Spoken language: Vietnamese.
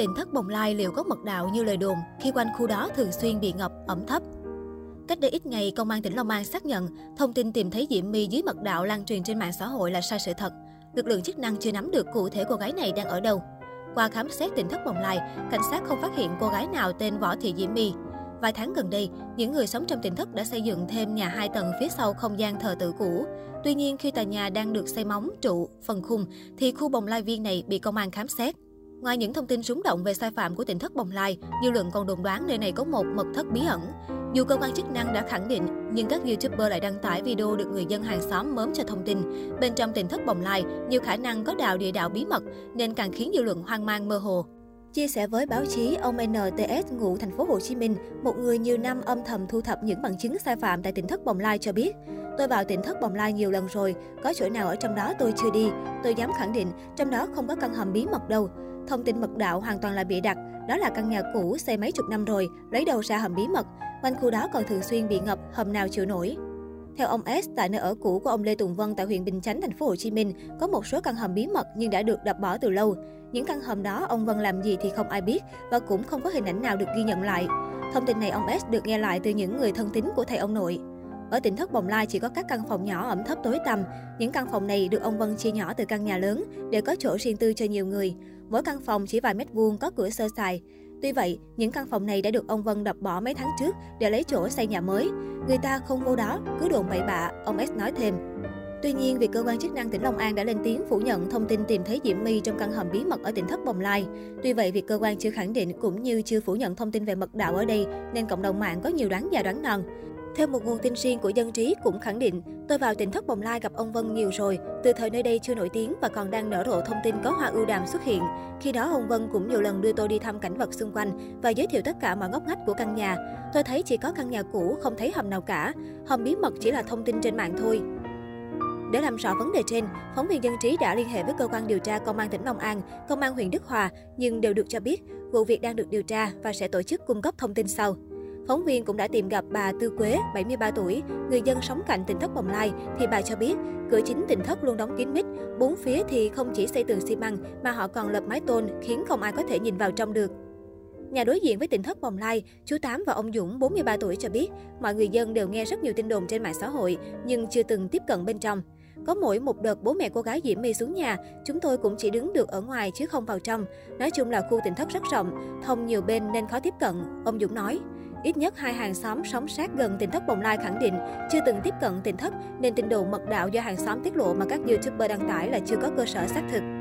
Tỉnh thất bồng lai liệu có mật đạo như lời đồn khi quanh khu đó thường xuyên bị ngập, ẩm thấp. Cách đây ít ngày, Công an tỉnh Long An xác nhận thông tin tìm thấy Diễm My dưới mật đạo lan truyền trên mạng xã hội là sai sự thật. Lực lượng chức năng chưa nắm được cụ thể cô gái này đang ở đâu. Qua khám xét tỉnh thất bồng lai, cảnh sát không phát hiện cô gái nào tên Võ Thị Diễm My. Vài tháng gần đây, những người sống trong tỉnh thất đã xây dựng thêm nhà hai tầng phía sau không gian thờ tự cũ. Tuy nhiên, khi tòa nhà đang được xây móng, trụ, phần khung, thì khu bồng lai viên này bị công an khám xét. Ngoài những thông tin súng động về sai phạm của tỉnh thất Bồng Lai, dư luận còn đồn đoán nơi này có một mật thất bí ẩn. Dù cơ quan chức năng đã khẳng định, nhưng các YouTuber lại đăng tải video được người dân hàng xóm mớm cho thông tin. Bên trong tỉnh thất Bồng Lai, nhiều khả năng có đào địa đạo bí mật, nên càng khiến dư luận hoang mang mơ hồ. Chia sẻ với báo chí, ông NTS ngụ thành phố Hồ Chí Minh, một người nhiều năm âm thầm thu thập những bằng chứng sai phạm tại tỉnh thất Bồng Lai cho biết, tôi vào tỉnh thất Bồng Lai nhiều lần rồi, có chỗ nào ở trong đó tôi chưa đi, tôi dám khẳng định trong đó không có căn hầm bí mật đâu. Thông tin mật đạo hoàn toàn là bịa đặt, đó là căn nhà cũ xây mấy chục năm rồi, lấy đầu ra hầm bí mật. Quanh khu đó còn thường xuyên bị ngập, hầm nào chịu nổi. Theo ông S, tại nơi ở cũ của ông Lê Tùng Vân tại huyện Bình Chánh, thành phố Hồ Chí Minh, có một số căn hầm bí mật nhưng đã được đập bỏ từ lâu. Những căn hầm đó ông Vân làm gì thì không ai biết và cũng không có hình ảnh nào được ghi nhận lại. Thông tin này ông S được nghe lại từ những người thân tín của thầy ông nội. Ở tỉnh thất Bồng Lai chỉ có các căn phòng nhỏ ẩm thấp tối tăm. Những căn phòng này được ông Vân chia nhỏ từ căn nhà lớn để có chỗ riêng tư cho nhiều người. Mỗi căn phòng chỉ vài mét vuông có cửa sơ sài. Tuy vậy, những căn phòng này đã được ông Vân đập bỏ mấy tháng trước để lấy chỗ xây nhà mới. Người ta không vô đó, cứ đồn bậy bạ, ông S nói thêm. Tuy nhiên, việc cơ quan chức năng tỉnh Long An đã lên tiếng phủ nhận thông tin tìm thấy Diễm My trong căn hầm bí mật ở tỉnh Thất Bồng Lai. Tuy vậy, việc cơ quan chưa khẳng định cũng như chưa phủ nhận thông tin về mật đạo ở đây, nên cộng đồng mạng có nhiều đoán già đoán non. Theo một nguồn tin riêng của dân trí cũng khẳng định, tôi vào tỉnh thất Bồng Lai gặp ông Vân nhiều rồi, từ thời nơi đây chưa nổi tiếng và còn đang nở rộ thông tin có hoa ưu đàm xuất hiện. Khi đó ông Vân cũng nhiều lần đưa tôi đi thăm cảnh vật xung quanh và giới thiệu tất cả mọi ngóc ngách của căn nhà. Tôi thấy chỉ có căn nhà cũ, không thấy hầm nào cả. Hầm bí mật chỉ là thông tin trên mạng thôi. Để làm rõ vấn đề trên, phóng viên dân trí đã liên hệ với cơ quan điều tra công an tỉnh Long An, công an huyện Đức Hòa, nhưng đều được cho biết vụ việc đang được điều tra và sẽ tổ chức cung cấp thông tin sau. Phóng viên cũng đã tìm gặp bà Tư Quế, 73 tuổi, người dân sống cạnh tỉnh thất Bồng Lai, thì bà cho biết cửa chính tỉnh thất luôn đóng kín mít, bốn phía thì không chỉ xây tường xi măng mà họ còn lập mái tôn khiến không ai có thể nhìn vào trong được. Nhà đối diện với tỉnh thất Bồng Lai, chú Tám và ông Dũng, 43 tuổi cho biết, mọi người dân đều nghe rất nhiều tin đồn trên mạng xã hội nhưng chưa từng tiếp cận bên trong. Có mỗi một đợt bố mẹ cô gái Diễm My xuống nhà, chúng tôi cũng chỉ đứng được ở ngoài chứ không vào trong. Nói chung là khu tỉnh thất rất rộng, thông nhiều bên nên khó tiếp cận, ông Dũng nói. Ít nhất hai hàng xóm sống sát gần tỉnh thất Bồng Lai khẳng định chưa từng tiếp cận tỉnh thất nên tin đồn mật đạo do hàng xóm tiết lộ mà các YouTuber đăng tải là chưa có cơ sở xác thực.